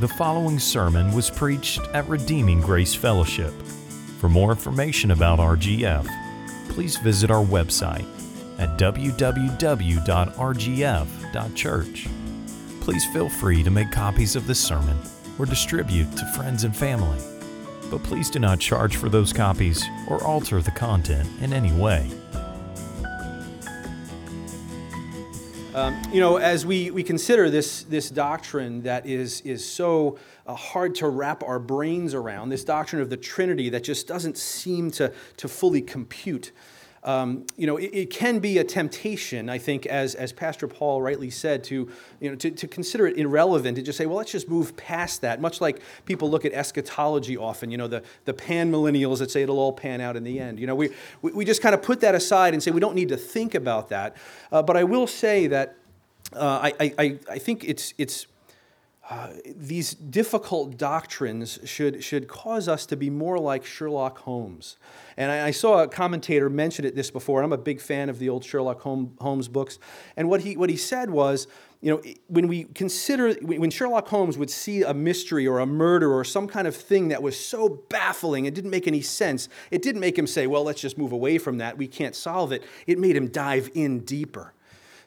The following sermon was preached at Redeeming Grace Fellowship. For more information about RGF, please visit our website at www.rgf.church. Please feel free to make copies of this sermon or distribute to friends and family. But please do not charge for those copies or alter the content in any way. Um, you know, as we, we consider this, this doctrine that is, is so uh, hard to wrap our brains around, this doctrine of the Trinity that just doesn't seem to, to fully compute, um, you know, it, it, can be a temptation, I think, as, as Pastor Paul rightly said, to, you know, to, to consider it irrelevant and just say, well, let's just move past that. Much like people look at eschatology often, you know, the, the pan millennials that say it'll all pan out in the end. You know, we, we, we just kind of put that aside and say we don't need to think about that. Uh, but I will say that uh, I, I, I think it's, it's uh, these difficult doctrines should, should cause us to be more like Sherlock Holmes. And I, I, saw a commentator mention it this before. I'm a big fan of the old Sherlock Holmes books. And what he, what he said was, you know, when we consider, when Sherlock Holmes would see a mystery or a murder or some kind of thing that was so baffling, it didn't make any sense, it didn't make him say, well, let's just move away from that, we can't solve it. It made him dive in deeper.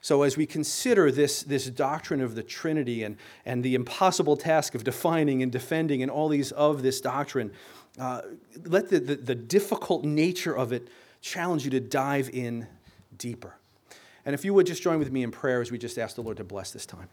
So, as we consider this, this doctrine of the Trinity and, and the impossible task of defining and defending and all these of this doctrine, uh, let the, the, the difficult nature of it challenge you to dive in deeper. And if you would just join with me in prayer as we just ask the Lord to bless this time.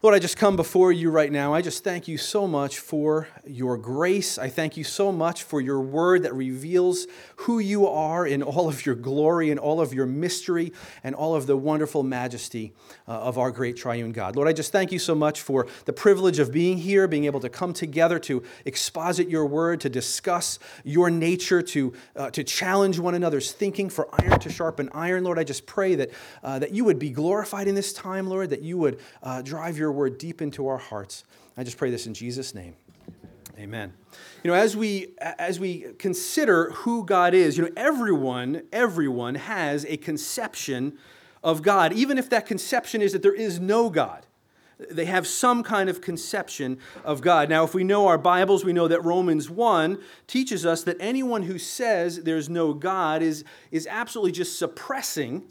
Lord, I just come before you right now. I just thank you so much for your grace. I thank you so much for your word that reveals who you are in all of your glory and all of your mystery and all of the wonderful majesty uh, of our great triune God. Lord, I just thank you so much for the privilege of being here, being able to come together to exposit your word, to discuss your nature, to, uh, to challenge one another's thinking, for iron to sharpen iron. Lord, I just pray that, uh, that you would be glorified in this time, Lord, that you would uh, drive your your word deep into our hearts. I just pray this in Jesus' name. Amen. You know, as we as we consider who God is, you know, everyone everyone has a conception of God, even if that conception is that there is no God. They have some kind of conception of God. Now, if we know our Bibles, we know that Romans 1 teaches us that anyone who says there's no God is, is absolutely just suppressing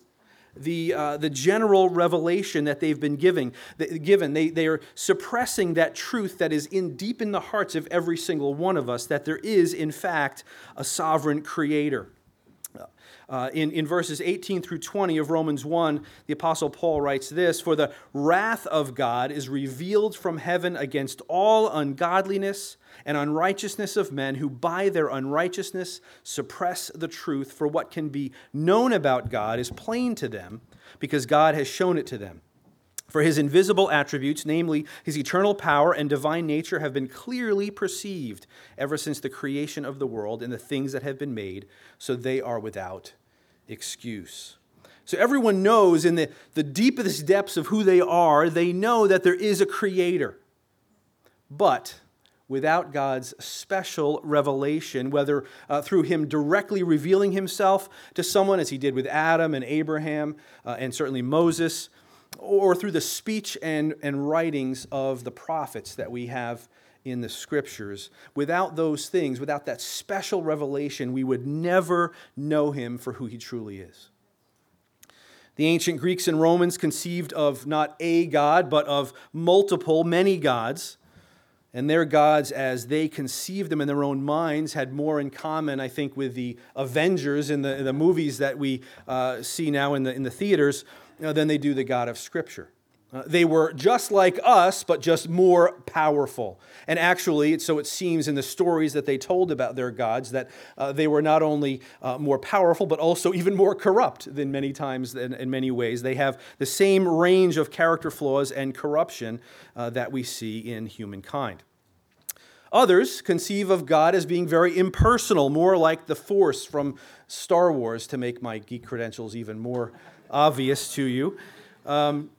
the, uh, the general revelation that they've been giving, given. They, they are suppressing that truth that is in deep in the hearts of every single one of us, that there is, in fact, a sovereign creator. Uh, in, in verses 18 through 20 of Romans 1, the Apostle Paul writes this For the wrath of God is revealed from heaven against all ungodliness and unrighteousness of men who by their unrighteousness suppress the truth, for what can be known about God is plain to them, because God has shown it to them. For his invisible attributes, namely his eternal power and divine nature, have been clearly perceived ever since the creation of the world and the things that have been made, so they are without excuse. So everyone knows in the, the deepest depths of who they are, they know that there is a creator. But without God's special revelation, whether uh, through Him directly revealing Himself to someone, as He did with Adam and Abraham uh, and certainly Moses, or through the speech and, and writings of the prophets that we have in the scriptures. Without those things, without that special revelation, we would never know him for who he truly is. The ancient Greeks and Romans conceived of not a God, but of multiple, many gods. And their gods, as they conceived them in their own minds, had more in common, I think, with the Avengers in the, in the movies that we uh, see now in the, in the theaters than they do the God of Scripture. Uh, they were just like us, but just more powerful. And actually, so it seems in the stories that they told about their gods, that uh, they were not only uh, more powerful, but also even more corrupt than many times in, in, many ways. They have the same range of character flaws and corruption uh, that we see in humankind. Others conceive of God as being very impersonal, more like the Force from Star Wars, to make my geek credentials even more obvious to you. Um,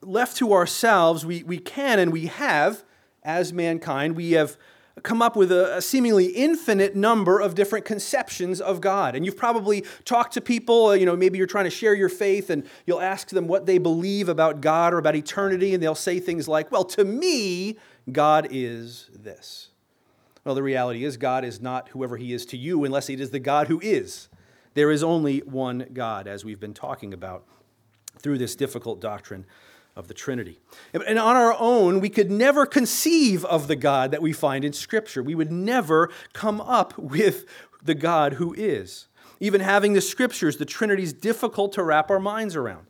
left to ourselves, we, we can and we have, as mankind, we have come up with a, a, seemingly infinite number of different conceptions of God. And you've probably talked to people, uh, you know, maybe you're trying to share your faith and you'll ask them what they believe about God or about eternity, and they'll say things like, Well, to me, God is this. Well, the reality is, God is not whoever He is to you unless it is the God who is. There is only one God, as we've been talking about through this difficult doctrine of the Trinity. And on our own, we could never conceive of the God that we find in Scripture. We would never come up with the God who is. Even having the Scriptures, the Trinity is difficult to wrap our minds around.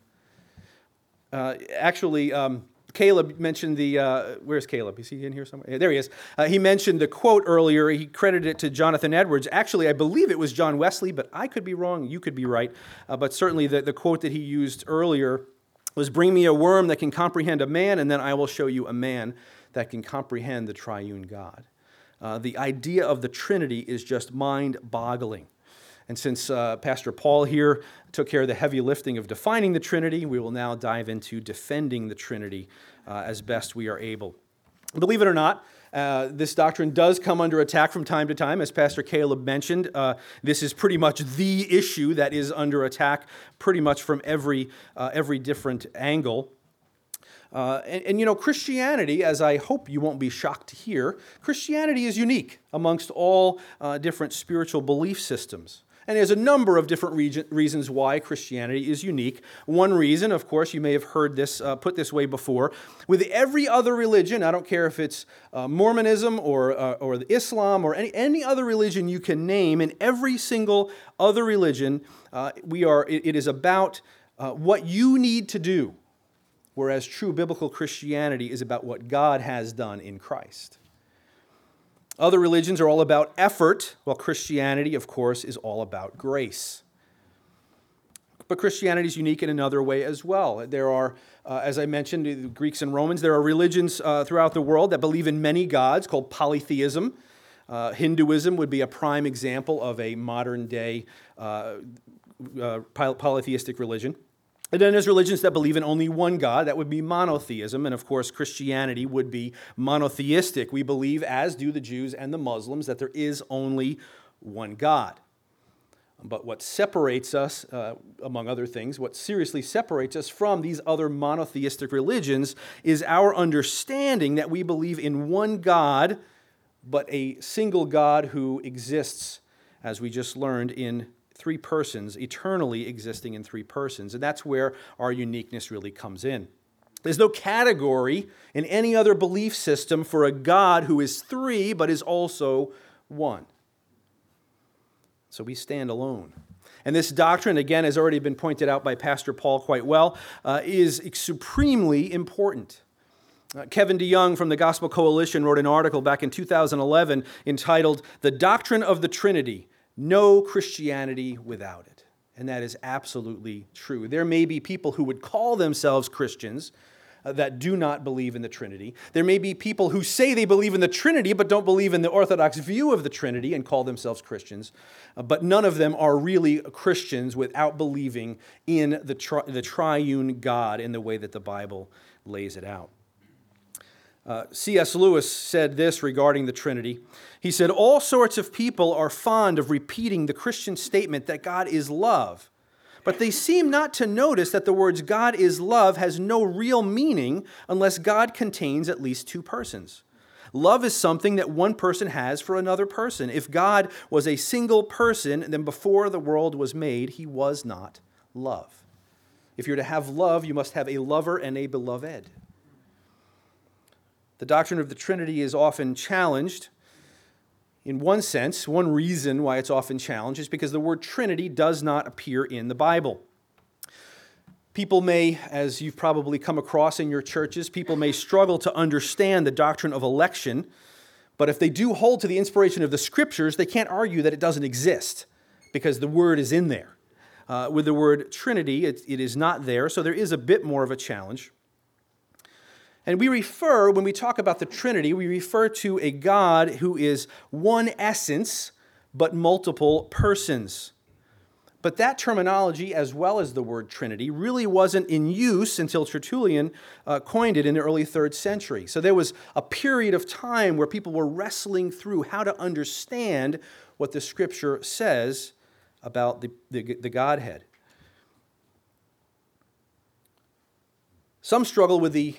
Uh, actually, um, Caleb mentioned the, uh, where's Caleb? Is he in here somewhere? Yeah, there he is. Uh, he mentioned the quote earlier. He credited it to Jonathan Edwards. Actually, I believe it was John Wesley, but I could be wrong. You could be right. Uh, but certainly the, the quote that he used earlier was bring me a worm that can comprehend a man, and then I will show you a man that can comprehend the triune God. Uh, the idea of the Trinity is just mind boggling. And since uh, Pastor Paul here took care of the heavy lifting of defining the Trinity, we will now dive into defending the Trinity uh, as best we are able. Believe it or not, uh, this doctrine does come under attack from time to time. As Pastor Caleb mentioned, uh, this is pretty much the issue that is under attack pretty much from every, uh, every different angle. Uh, and, and, you know, Christianity, as I hope you won't be shocked to hear, Christianity is unique amongst all uh, different spiritual belief systems. And there's a number of different reasons why Christianity is unique. One reason, of course, you may have heard this uh, put this way before. With every other religion, I don't care if it's uh, Mormonism or, uh, or Islam or any, any other religion you can name, in every single other religion, uh, we are, it, it is about uh, what you need to do, whereas true biblical Christianity is about what God has done in Christ. Other religions are all about effort, while Christianity, of course, is all about grace. But Christianity is unique in another way as well. There are, uh, as I mentioned, the Greeks and Romans, there are religions uh, throughout the world that believe in many gods called polytheism. Uh, Hinduism would be a prime example of a modern day uh, uh, polytheistic religion. And then there's religions that believe in only one God. That would be monotheism. And of course, Christianity would be monotheistic. We believe, as do the Jews and the Muslims, that there is only one God. But what separates us, uh, among other things, what seriously separates us from these other monotheistic religions is our understanding that we believe in one God, but a single God who exists, as we just learned in three persons, eternally existing in three persons. And that's where our uniqueness really comes in. There's no category in any other belief system for a God who is three but is also one. So we stand alone. And this doctrine, again, has already been pointed out by Pastor Paul quite well, uh, is supremely important. Uh, Kevin DeYoung from the Gospel Coalition wrote an article back in 2011 entitled The Doctrine of the Trinity no Christianity without it. And that is absolutely true. There may be people who would call themselves Christians uh, that do not believe in the Trinity. There may be people who say they believe in the Trinity but don't believe in the Orthodox view of the Trinity and call themselves Christians. Uh, but none of them are really Christians without believing in the, tri- the triune God in the way that the Bible lays it out. Uh, C.S. Lewis said this regarding the Trinity. He said, All sorts of people are fond of repeating the Christian statement that God is love, but they seem not to notice that the words God is love has no real meaning unless God contains at least two persons. Love is something that one person has for another person. If God was a single person, then before the world was made, he was not love. If you're to have love, you must have a lover and a beloved. The doctrine of the Trinity is often challenged. In one sense, one reason why it's often challenged is because the word Trinity does not appear in the Bible. People may, as you've probably come across in your churches, people may struggle to understand the doctrine of election, but if they do hold to the inspiration of the scriptures, they can't argue that it doesn't exist because the word is in there. Uh, with the word Trinity, it, it is not there, so there is a bit more of a challenge. And we refer, when we talk about the Trinity, we refer to a God who is one essence, but multiple persons. But that terminology, as well as the word Trinity, really wasn't in use until Tertullian uh, coined it in the early third century. So there was a period of time where people were wrestling through how to understand what the scripture says about the, the, the Godhead. Some struggle with the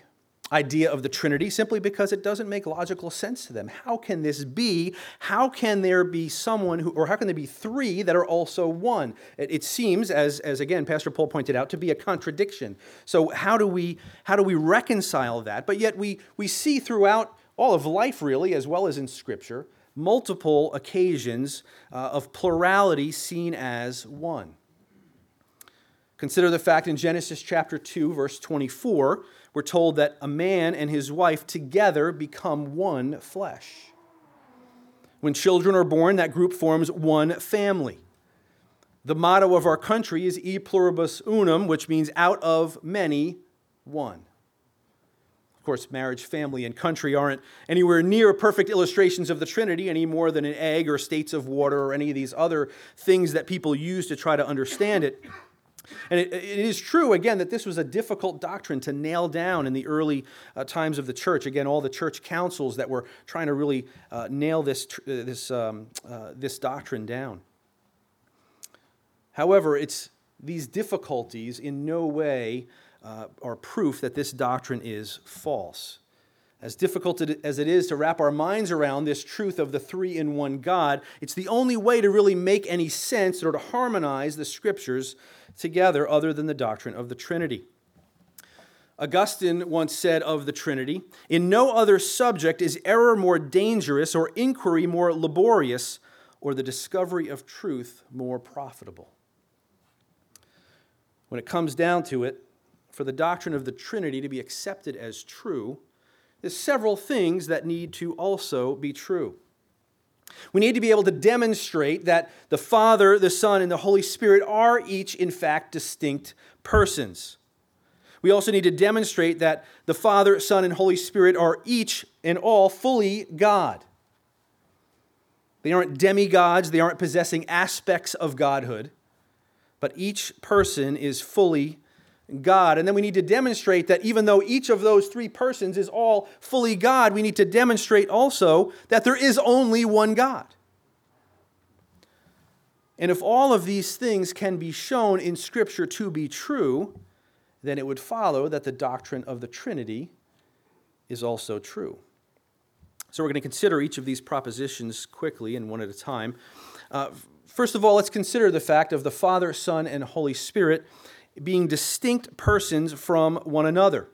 idea of the Trinity simply because it doesn't make logical sense to them. How can this be? How can there be someone who, or how can there be three that are also one? It, it, seems, as, as again Pastor Paul pointed out, to be a contradiction. So how do we how do we reconcile that? But yet we we see throughout all of life, really, as well as in Scripture, multiple occasions uh, of plurality seen as one. Consider the fact in Genesis chapter 2, verse 24 we're told that a man and his wife together become one flesh. When children are born, that group forms one family. The motto of our country is E pluribus unum, which means out of many, one. Of course, marriage, family, and country aren't anywhere near perfect illustrations of the Trinity any more than an egg or states of water or any of these other things that people use to try to understand it. And it, it is true, again, that this was a difficult doctrine to nail down in the early uh, times of the church. Again, all the church councils that were trying to really uh, nail this, uh, this, um, uh, this doctrine down. However, it's these difficulties in no way uh, are proof that this doctrine is false. As difficult as it is to wrap our minds around this truth of the three in one God, it's the only way to really make any sense or to harmonize the scriptures together other than the doctrine of the Trinity. Augustine once said of the Trinity In no other subject is error more dangerous, or inquiry more laborious, or the discovery of truth more profitable. When it comes down to it, for the doctrine of the Trinity to be accepted as true, there's several things that need to also be true. We need to be able to demonstrate that the Father, the Son, and the Holy Spirit are each, in fact, distinct persons. We also need to demonstrate that the Father, Son, and Holy Spirit are each and all fully God. They aren't demigods, they aren't possessing aspects of godhood, but each person is fully God. And then we need to demonstrate that even though each of those three persons is all fully God, we need to demonstrate also that there is only one God. And if all of these things can be shown in Scripture to be true, then it would follow that the doctrine of the Trinity is also true. So we're going to consider each of these propositions quickly and one at a time. Uh, first of all, let's consider the fact of the Father, Son, and Holy Spirit being distinct persons from one another.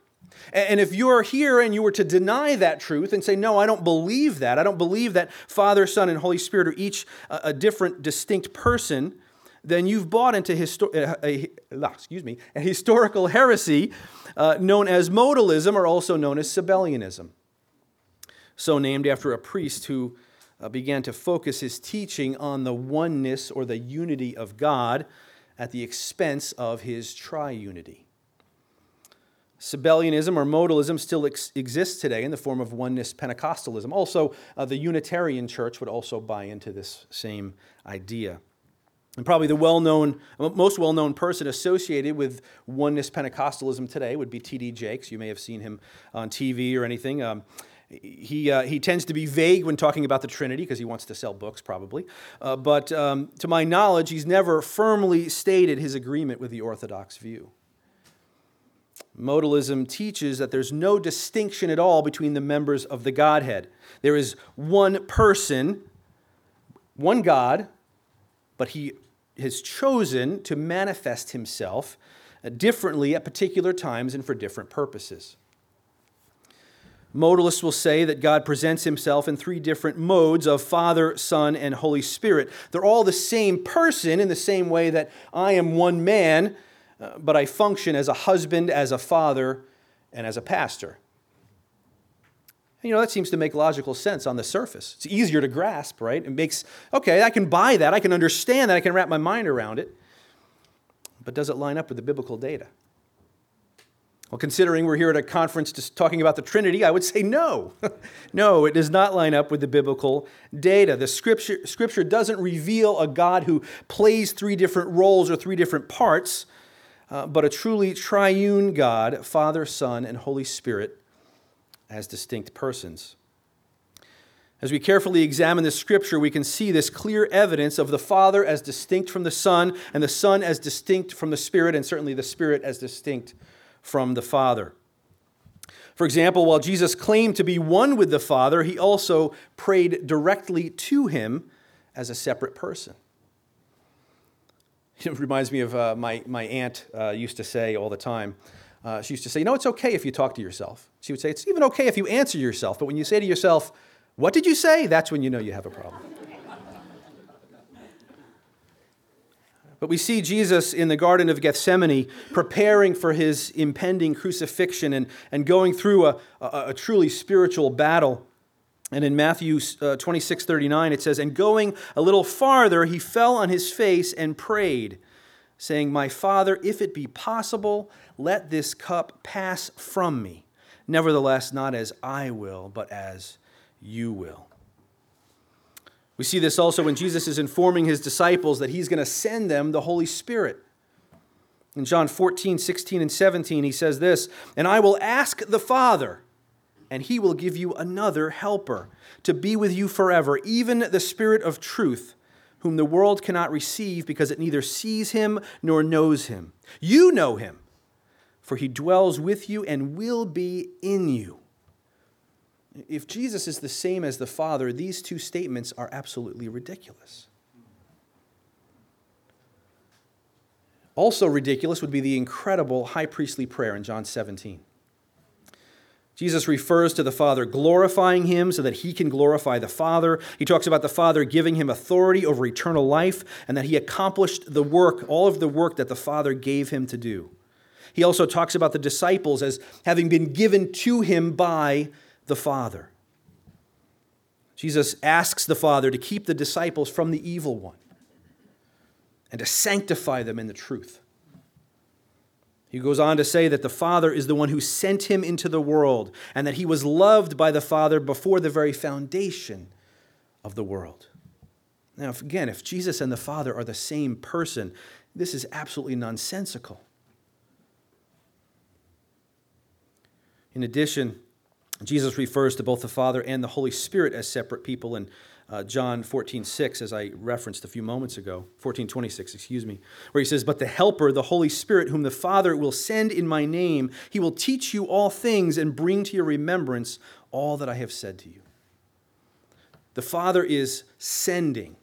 And if you're here and you were to deny that truth and say, No, I don't believe that, I don't believe that Father, Son, and Holy Spirit are each a different, distinct person, then you've bought into histo- a, a, excuse me, a historical heresy uh, known as modalism or also known as Sabellianism. So named after a priest who uh, began to focus his teaching on the oneness or the unity of God at the expense of his triunity. Sabellianism or modalism still ex- exists today in the form of oneness Pentecostalism. Also, uh, the Unitarian Church would also buy into this same idea. And probably the well-known, most well-known person associated with oneness Pentecostalism today would be T.D. Jakes. You may have seen him on TV or anything. Um, he, uh, he tends to be vague when talking about the Trinity because he wants to sell books, probably. Uh, but um, to my knowledge, he's never firmly stated his agreement with the Orthodox view. Modalism teaches that there's no distinction at all between the members of the Godhead. There is one person, one God, but he has chosen to manifest himself differently at particular times and for different purposes. Modalists will say that God presents himself in three different modes of Father, Son, and Holy Spirit. They're all the same person in the same way that I am one man, uh, but I function as a husband, as a father, and as a pastor. And, you know, that seems to make logical sense on the surface. It's easier to grasp, right? It makes, okay, I can buy that, I can understand that, I can wrap my mind around it. But does it line up with the biblical data? Well, considering we're here at a conference just talking about the Trinity, I would say no. no, it does not line up with the biblical data. The scripture, scripture doesn't reveal a God who plays three different roles or three different parts, uh, but a truly triune God, Father, Son, and Holy Spirit, as distinct persons. As we carefully examine the scripture, we can see this clear evidence of the Father as distinct from the Son, and the Son as distinct from the Spirit, and certainly the Spirit as distinct from the Father. For example, while Jesus claimed to be one with the Father, he also prayed directly to him as a separate person. It reminds me of uh, my, my aunt uh, used to say all the time. Uh, she used to say, You know, it's okay if you talk to yourself. She would say, It's even okay if you answer yourself. But when you say to yourself, What did you say? That's when you know you have a problem. But we see Jesus in the Garden of Gethsemane preparing for his impending crucifixion and, and going through a, a, a truly spiritual battle. And in Matthew uh, 26 39, it says, And going a little farther, he fell on his face and prayed, saying, My Father, if it be possible, let this cup pass from me. Nevertheless, not as I will, but as you will. We see this also when Jesus is informing his disciples that he's going to send them the Holy Spirit. In John 14, 16, and 17, he says this And I will ask the Father, and he will give you another helper to be with you forever, even the Spirit of truth, whom the world cannot receive because it neither sees him nor knows him. You know him, for he dwells with you and will be in you. If Jesus is the same as the Father, these two statements are absolutely ridiculous. Also, ridiculous would be the incredible high priestly prayer in John 17. Jesus refers to the Father glorifying him so that he can glorify the Father. He talks about the Father giving him authority over eternal life and that he accomplished the work, all of the work that the Father gave him to do. He also talks about the disciples as having been given to him by the Father. Jesus asks the Father to keep the disciples from the evil one and to sanctify them in the truth. He goes on to say that the Father is the one who sent him into the world and that he was loved by the Father before the very foundation of the world. Now, if, again, if Jesus and the Father are the same person, this is absolutely nonsensical. In addition, Jesus refers to both the Father and the Holy Spirit as separate people in uh, John 14, 6, as I referenced a few moments ago, 14, 26, excuse me, where he says, But the Helper, the Holy Spirit, whom the Father will send in my name, he will teach you all things and bring to your remembrance all that I have said to you. The Father is sending.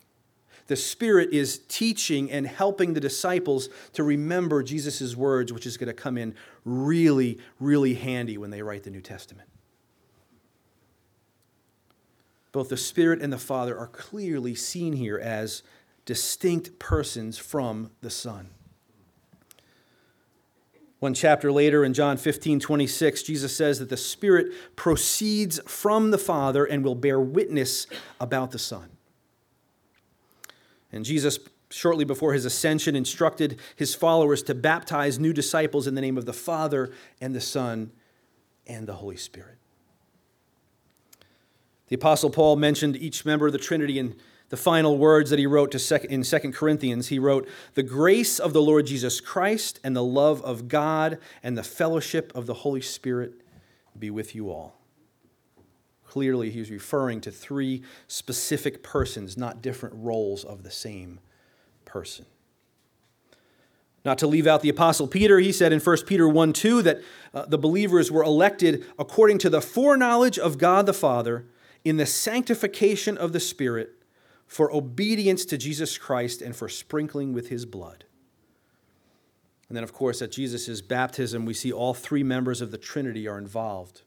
The Spirit is teaching and helping the disciples to remember Jesus' words, which is going to come in really, really handy when they write the New Testament both the Spirit and the Father are clearly seen here as distinct persons from the Son. One chapter later in John 15, 26, Jesus says that the Spirit proceeds from the Father and will bear witness about the Son. And Jesus, shortly before his ascension, instructed his followers to baptize new disciples in the name of the Father and the Son and the Holy Spirit. The Apostle Paul mentioned each member of the Trinity in the final words that he wrote to in 2 Corinthians. He wrote, The grace of the Lord Jesus Christ and the love of God and the fellowship of the Holy Spirit be with you all. Clearly, he's referring to three specific persons, not different roles of the same person. Not to leave out the Apostle Peter, he said in 1 Peter 1 2 that uh, the believers were elected according to the foreknowledge of God the Father in the sanctification of the Spirit for obedience to Jesus Christ and for sprinkling with his blood. And then, of course, at Jesus' baptism, we see all three members of the Trinity are involved.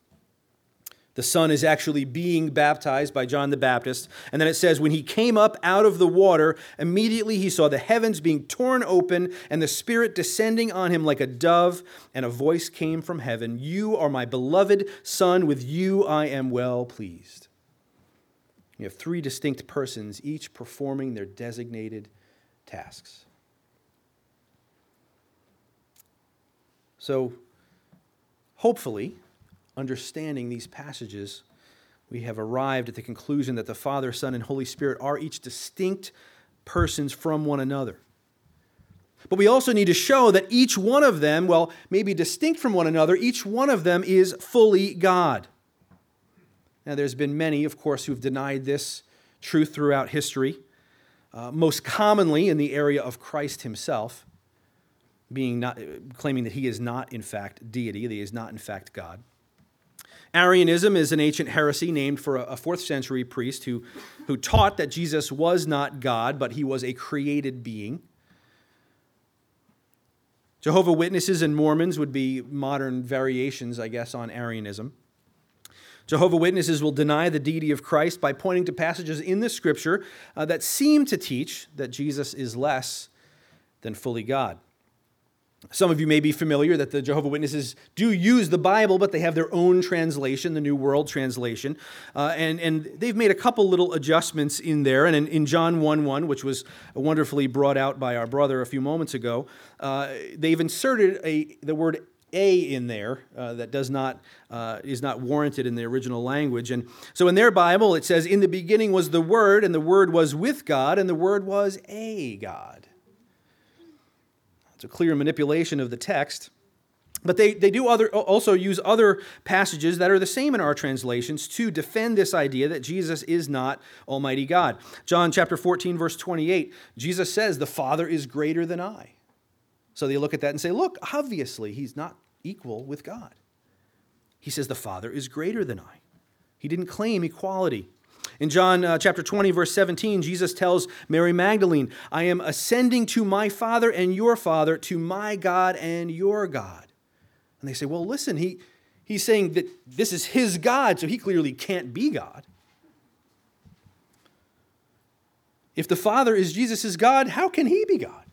The Son is actually being baptized by John the Baptist. And then it says, when he came up out of the water, immediately he saw the heavens being torn open and the Spirit descending on him like a dove, and a voice came from heaven You are my beloved Son, with you I am well pleased. You have three distinct persons, each performing their designated tasks. So, hopefully, understanding these passages, we have arrived at the conclusion that the Father, Son, and Holy Spirit are each distinct persons from one another. But we also need to show that each one of them, well, maybe distinct from one another, each one of them is fully God. Now, there's been many, of course, who've denied this truth throughout history, uh, most commonly in the area of Christ himself, being not, claiming that he is not, in fact, deity, that he is not, in fact, God. Arianism is an ancient heresy named for a fourth century priest who, who taught that Jesus was not God, but he was a created being. Jehovah Witnesses and Mormons would be modern variations, I guess, on Arianism. Jehovah Witnesses will deny the deity of Christ by pointing to passages in the scripture uh, that seem to teach that Jesus is less than fully God. Some of you may be familiar that the Jehovah Witnesses do use the Bible, but they have their own translation, the New World Translation. Uh, and, and they've made a couple little adjustments in there. And in, in John 1 1, which was wonderfully brought out by our brother a few moments ago, uh, they've inserted a, the word a in there uh, that does not uh, is not warranted in the original language and so in their bible it says in the beginning was the word and the word was with god and the word was a god it's a clear manipulation of the text. But they, they do other, also use other passages that are the same in our translations to defend this idea that Jesus is not Almighty God. John chapter 14, verse 28, Jesus says, The Father is greater than I. So they look at that and say, Look, obviously, he's not equal with God. He says, The Father is greater than I. He didn't claim equality. In John uh, chapter 20, verse 17, Jesus tells Mary Magdalene, I am ascending to my Father and your Father, to my God and your God. And they say, Well, listen, he, he's saying that this is his God, so he clearly can't be God. If the Father is Jesus' God, how can he be God?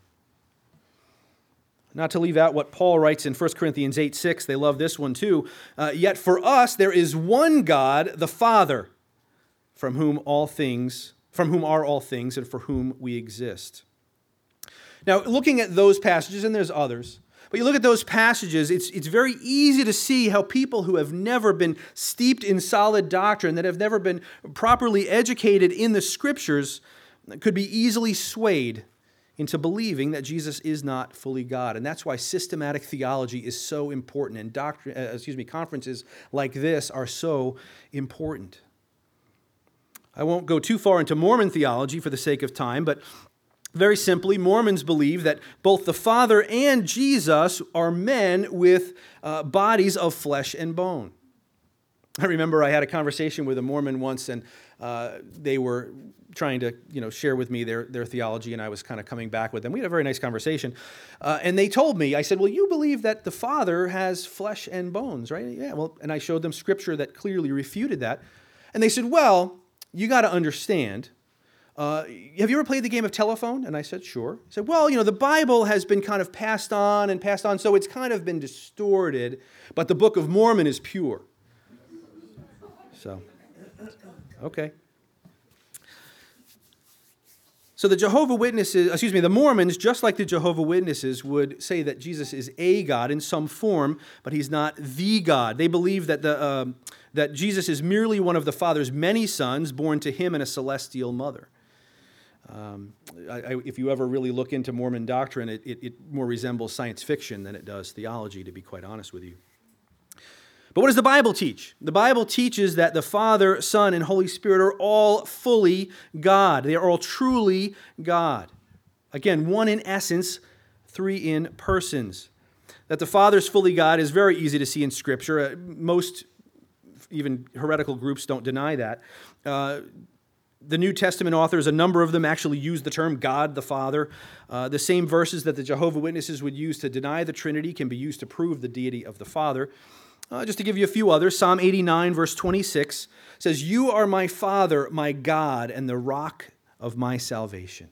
Not to leave out what Paul writes in 1 Corinthians 8 6, they love this one too. Uh, Yet for us there is one God, the Father from whom all things, from whom are all things, and for whom we exist. Now, looking at those passages, and there's others, but you look at those passages, it's, it's very easy to see how people who have never been steeped in solid doctrine, that have never been properly educated in the scriptures, could be easily swayed into believing that Jesus is not fully God. And that's why systematic theology is so important, and doctrine, uh, excuse me, conferences like this are so important. I won't go too far into Mormon theology for the sake of time, but very simply, Mormons believe that both the Father and Jesus are men with uh, bodies of flesh and bone. I remember I had a conversation with a Mormon once, and uh, they were trying to you know share with me their, their theology and i was kind of coming back with them we had a very nice conversation uh, and they told me i said well you believe that the father has flesh and bones right yeah well and i showed them scripture that clearly refuted that and they said well you got to understand. Uh, have you ever played the game of telephone? And I said, sure. He said, well, you know, the Bible has been kind of passed on and passed on, so it's kind of been distorted, but the Book of Mormon is pure. So, okay. So the Jehovah Witnesses, excuse me, the Mormons, just like the Jehovah Witnesses, would say that Jesus is a God in some form, but he's not the God. They believe that the uh, that Jesus is merely one of the Father's many sons born to him and a celestial mother. Um, I, I, if you ever really look into Mormon doctrine, it, it, it more resembles science fiction than it does theology, to be quite honest with you. But what does the Bible teach? The Bible teaches that the Father, Son, and Holy Spirit are all fully God. They are all truly God. Again, one in essence, three in persons. That the Father is fully God is very easy to see in Scripture. Uh, most even heretical groups don't deny that. Uh, the New Testament authors, a number of them actually use the term God the Father. Uh, the same verses that the Jehovah Witnesses would use to deny the Trinity can be used to prove the deity of the Father. Uh, just to give you a few others, Psalm 89, verse 26 says, You are my Father, my God, and the rock of my salvation.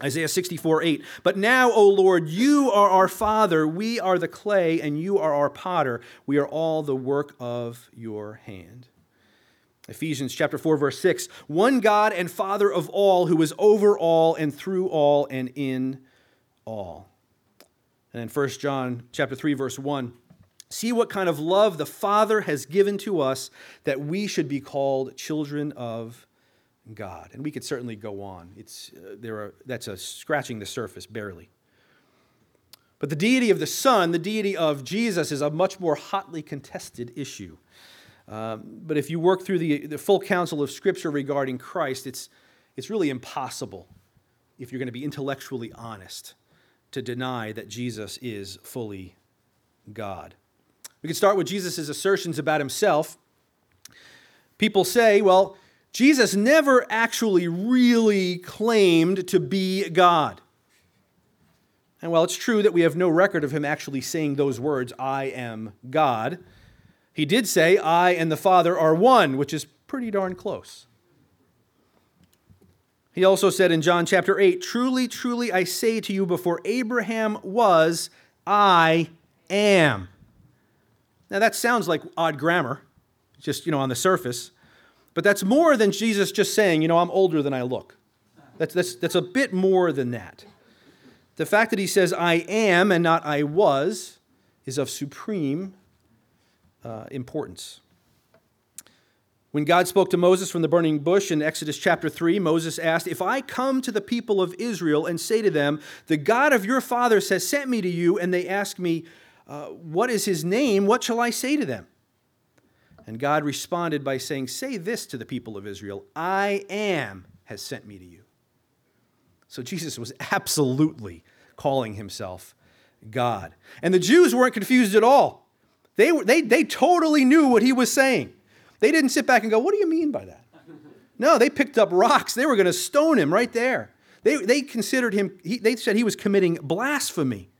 Isaiah 64, 8. But now, O Lord, you are our Father, we are the clay, and you are our potter. We are all the work of your hand. Ephesians chapter 4 verse 6 one God and Father of all who is over all and through all and in all. And then 1 John chapter 3 verse 1 See what kind of love the Father has given to us that we should be called children of God. And we could certainly go on. It's, uh, there are, that's a scratching the surface, barely. But the deity of the Son, the deity of Jesus, is a much more hotly contested issue. Um, but if you work through the, the full counsel of Scripture regarding Christ, it's, it's really impossible, if you're going to be intellectually honest, to deny that Jesus is fully God. We can start with Jesus' assertions about himself. People say, well, Jesus never actually really claimed to be God. And while it's true that we have no record of him actually saying those words, I am God, he did say, I and the Father are one, which is pretty darn close. He also said in John chapter 8, Truly, truly, I say to you, before Abraham was, I am. Now that sounds like odd grammar, just, you know, on the surface. But that's more than Jesus just saying, you know, I'm older than I look. That's, that's, that's a bit more than that. The fact that he says, I am and not I was, is of supreme uh, importance. When God spoke to Moses from the burning bush in Exodus chapter 3, Moses asked, If I come to the people of Israel and say to them, The God of your fathers has sent me to you, and they ask me, uh, What is his name? What shall I say to them? And God responded by saying, Say this to the people of Israel I am has sent me to you. So Jesus was absolutely calling himself God. And the Jews weren't confused at all. They, were, they, they totally knew what he was saying. They didn't sit back and go, What do you mean by that? No, they picked up rocks. They were going to stone him right there. They, they considered him, he, they said he was committing blasphemy.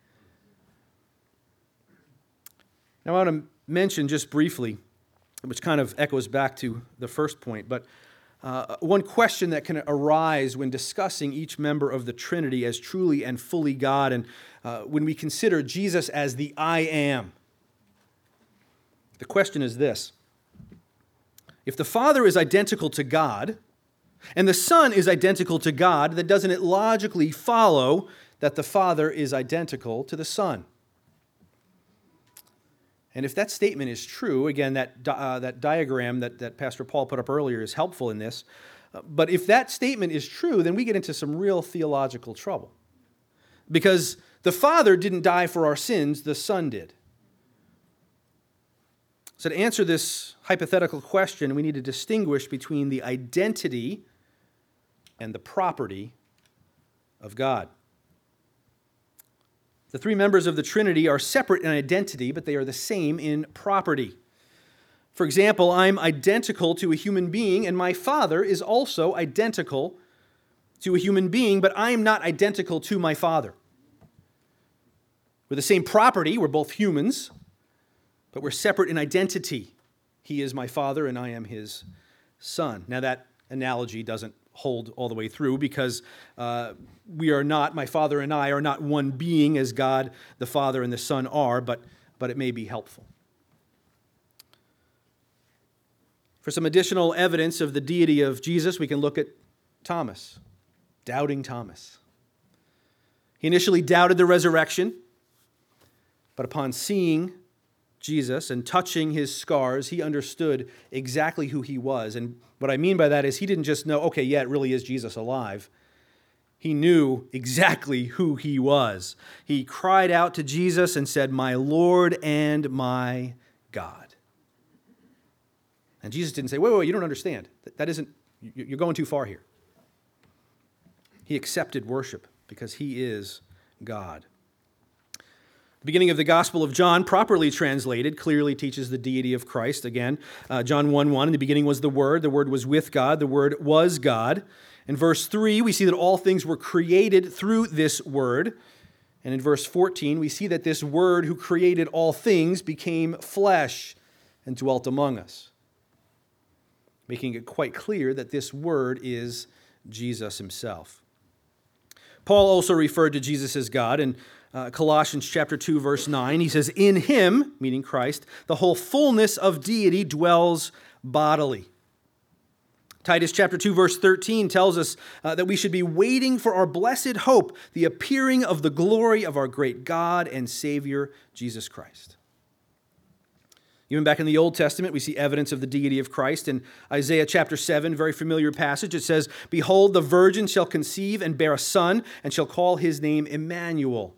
Now, I want to mention just briefly, which kind of echoes back to the first point, but uh, one question that can arise when discussing each member of the Trinity as truly and fully God, and uh, when we consider Jesus as the I am. The question is this If the Father is identical to God, and the Son is identical to God, then doesn't it logically follow that the Father is identical to the Son? And if that statement is true, again, that, uh, that diagram that, that Pastor Paul put up earlier is helpful in this. Uh, but if that statement is true, then we get into some real theological trouble. Because the Father didn't die for our sins, the Son did. So, to answer this hypothetical question, we need to distinguish between the identity and the property of God. The three members of the Trinity are separate in identity, but they are the same in property. For example, I'm identical to a human being, and my Father is also identical to a human being, but I am not identical to my Father. We're the same property, we're both humans, but we're separate in identity. He is my Father, and I am his Son. Now, that analogy doesn't hold all the way through because uh, we are not, my Father and I are not one being as God the Father and the Son are, but, but it may be helpful. For some additional evidence of the deity of Jesus, we can look at Thomas, doubting Thomas. He initially doubted the resurrection, but upon seeing Jesus and touching his scars, he understood exactly who he was. And what I mean by that is he didn't just know, okay, yeah, it really is Jesus alive. He knew exactly who he was. He cried out to Jesus and said, My Lord and my God. And Jesus didn't say, Wait, wait, you don't understand. That isn't, you're going too far here. He accepted worship because he is God. The beginning of the Gospel of John, properly translated, clearly teaches the deity of Christ. Again, uh, John 1 1, in the beginning was the Word, the Word was with God, the Word was God. In verse 3, we see that all things were created through this Word. And in verse 14, we see that this Word who created all things became flesh and dwelt among us, making it quite clear that this Word is Jesus himself. Paul also referred to Jesus as God, and uh, Colossians chapter 2 verse 9. He says, "In him, meaning Christ, the whole fullness of deity dwells bodily." Titus chapter 2 verse 13 tells us uh, that we should be waiting for our blessed hope, the appearing of the glory of our great God and Savior Jesus Christ. Even back in the Old Testament, we see evidence of the deity of Christ. In Isaiah chapter 7, very familiar passage, it says, Behold, the virgin shall conceive and bear a son, and shall call his name Emmanuel.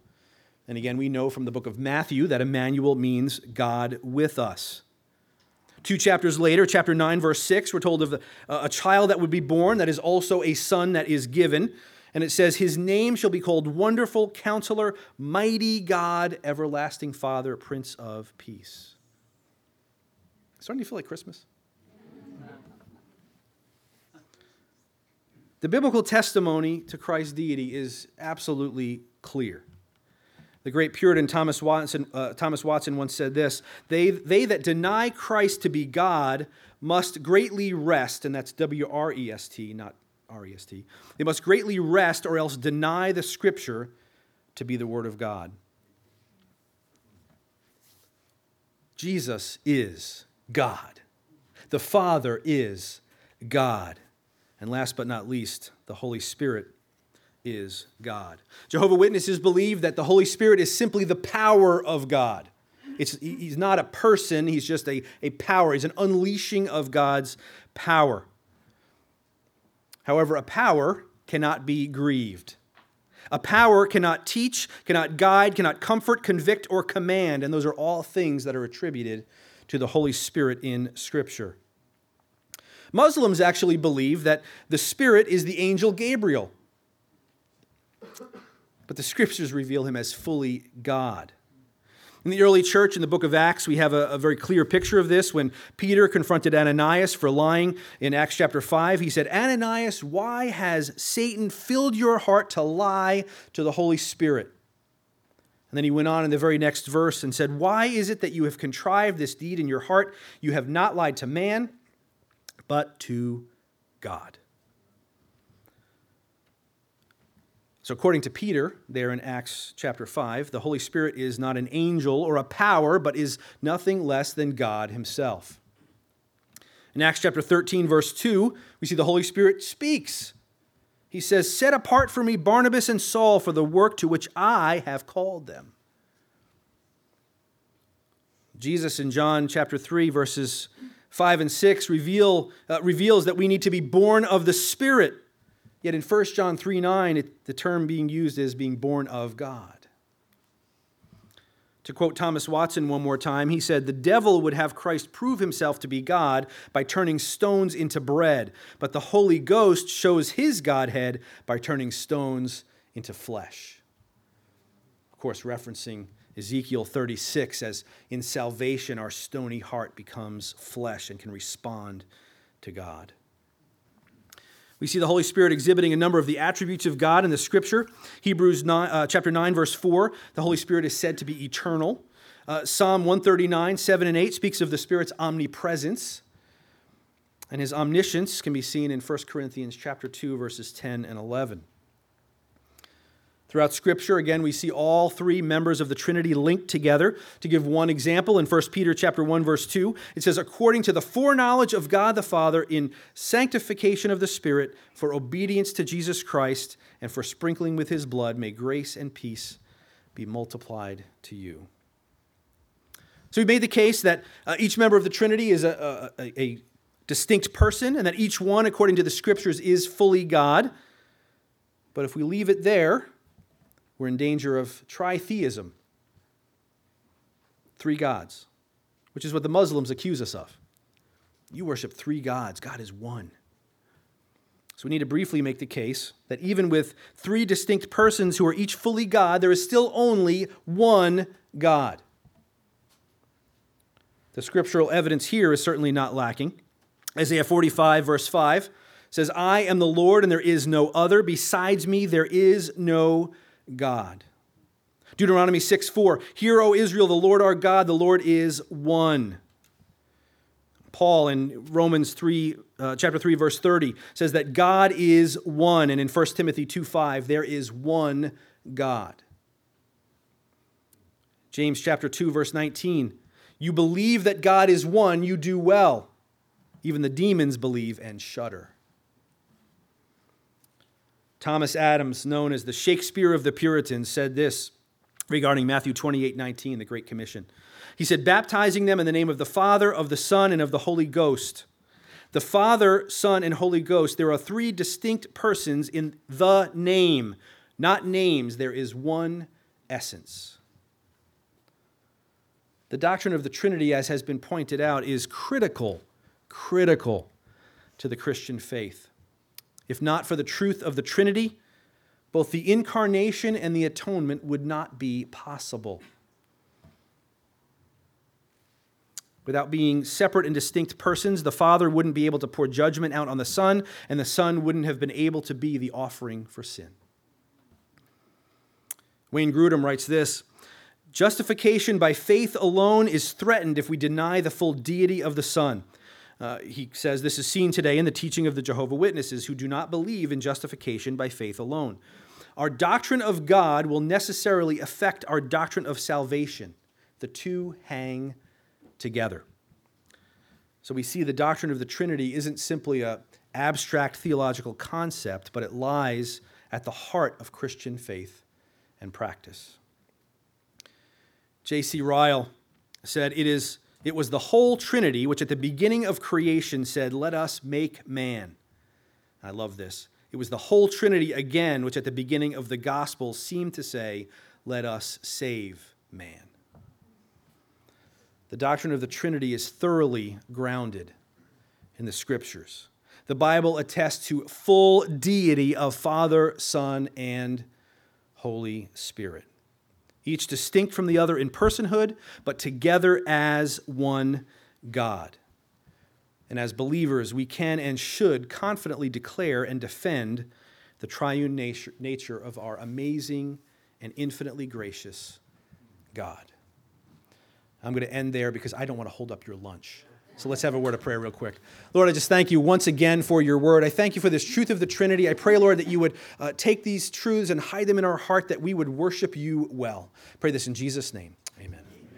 And again, we know from the book of Matthew that Emmanuel means God with us. Two chapters later, chapter 9, verse 6, we're told of a child that would be born that is also a son that is given. And it says, His name shall be called Wonderful Counselor, Mighty God, Everlasting Father, Prince of Peace. Starting to feel like Christmas? The biblical testimony to Christ's deity is absolutely clear. The great Puritan Thomas Watson, uh, Thomas Watson once said this they, they that deny Christ to be God must greatly wrest, and that's W R E S T, not R E S T. They must greatly wrest or else deny the Scripture to be the Word of God. Jesus is God. The Father is God. And last but not least, the Holy Spirit is God. Jehovah Witnesses believe that the Holy Spirit is simply the power of God. It's, he's not a person, he's just a, a power. He's an unleashing of God's power. However, a power cannot be grieved. A power cannot teach, cannot guide, cannot comfort, convict, or command. And those are all things that are attributed to the Holy Spirit in Scripture. Muslims actually believe that the Spirit is the angel Gabriel but the scriptures reveal him as fully God. In the early church, in the book of Acts, we have a, a, very clear picture of this. When Peter confronted Ananias for lying in Acts chapter 5, he said, Ananias, why has Satan filled your heart to lie to the Holy Spirit? And then he went on in the very next verse and said, Why is it that you have contrived this deed in your heart? You have not lied to man, but to God. So, according to Peter, there in Acts chapter 5, the Holy Spirit is not an angel or a power, but is nothing less than God Himself. In Acts chapter 13, verse 2, we see the Holy Spirit speaks. He says, Set apart for me Barnabas and Saul for the work to which I have called them. Jesus in John chapter 3, verses 5 and 6 reveal, uh, reveals that we need to be born of the Spirit Yet in 1 John 3 9, it, the term being used is being born of God. To quote Thomas Watson one more time, he said, The devil would have Christ prove himself to be God by turning stones into bread, but the Holy Ghost shows his Godhead by turning stones into flesh. Of course, referencing Ezekiel 36 as in salvation our stony heart becomes flesh and can respond to God. We see the Holy Spirit exhibiting a number of the attributes of God in the Scripture. Hebrews 9, uh, chapter 9, verse 4, the Holy Spirit is said to be eternal. Uh, Psalm 139, 7 and 8 speaks of the Spirit's omnipresence. And his omniscience can be seen in 1 Corinthians chapter 2, verses 10 and 11. Throughout Scripture, again, we see all three members of the Trinity linked together. To give one example, in 1 Peter chapter 1, verse 2, it says, according to the foreknowledge of God the Father in sanctification of the Spirit, for obedience to Jesus Christ, and for sprinkling with his blood, may grace and peace be multiplied to you. So we made the case that uh, each member of the Trinity is a, a, a distinct person, and that each one, according to the Scriptures, is fully God. But if we leave it there, we're in danger of tritheism three gods, which is what the Muslims accuse us of. You worship three gods, God is one. So we need to briefly make the case that even with three distinct persons who are each fully God, there is still only one God. The scriptural evidence here is certainly not lacking. Isaiah 45, verse 5 says, I am the Lord, and there is no other. Besides me, there is no God. Deuteronomy 6 4, Hear, O Israel, the Lord our God, the Lord is one. Paul in Romans 3, uh, chapter 3, verse 30 says that God is one. And in 1 Timothy 2 5, there is one God. James chapter 2, verse 19, You believe that God is one, you do well. Even the demons believe and shudder. Thomas Adams, known as the Shakespeare of the Puritans, said this regarding Matthew 28 19, the Great Commission. He said, baptizing them in the name of the Father, of the Son, and of the Holy Ghost. The Father, Son, and Holy Ghost, there are three distinct persons in the name, not names. There is one essence. The doctrine of the Trinity, as has been pointed out, is critical, critical to the Christian faith. If not for the truth of the Trinity, both the incarnation and the atonement would not be possible. Without being separate and distinct persons, the Father wouldn't be able to pour judgment out on the Son, and the Son wouldn't have been able to be the offering for sin. Wayne Grudem writes this Justification by faith alone is threatened if we deny the full deity of the Son. Uh, he says this is seen today in the teaching of the Jehovah Witnesses who do not believe in justification by faith alone. Our doctrine of God will necessarily affect our doctrine of salvation. The two hang together. So we see the doctrine of the Trinity isn't simply a abstract theological concept, but it lies at the heart of Christian faith and practice. J.C. Ryle said, it, is, it was the whole Trinity which at the beginning of creation said, Let us make man. I love this. It was the whole Trinity again which at the beginning of the gospel seemed to say, Let us save man. The doctrine of the Trinity is thoroughly grounded in the scriptures. The Bible attests to full deity of Father, Son, and Holy Spirit, each distinct from the other in personhood, but together as one God. And as believers, we can and should confidently declare and defend the triune nature, of our amazing and infinitely gracious God. I'm going to end there because I don't want to hold up your lunch. So let's have a word of prayer real quick. Lord, I just thank you once again for your word. I thank you for this truth of the Trinity. I pray, Lord, that you would uh, take these truths and hide them in our heart that we would worship you well. Pray this in Jesus' name.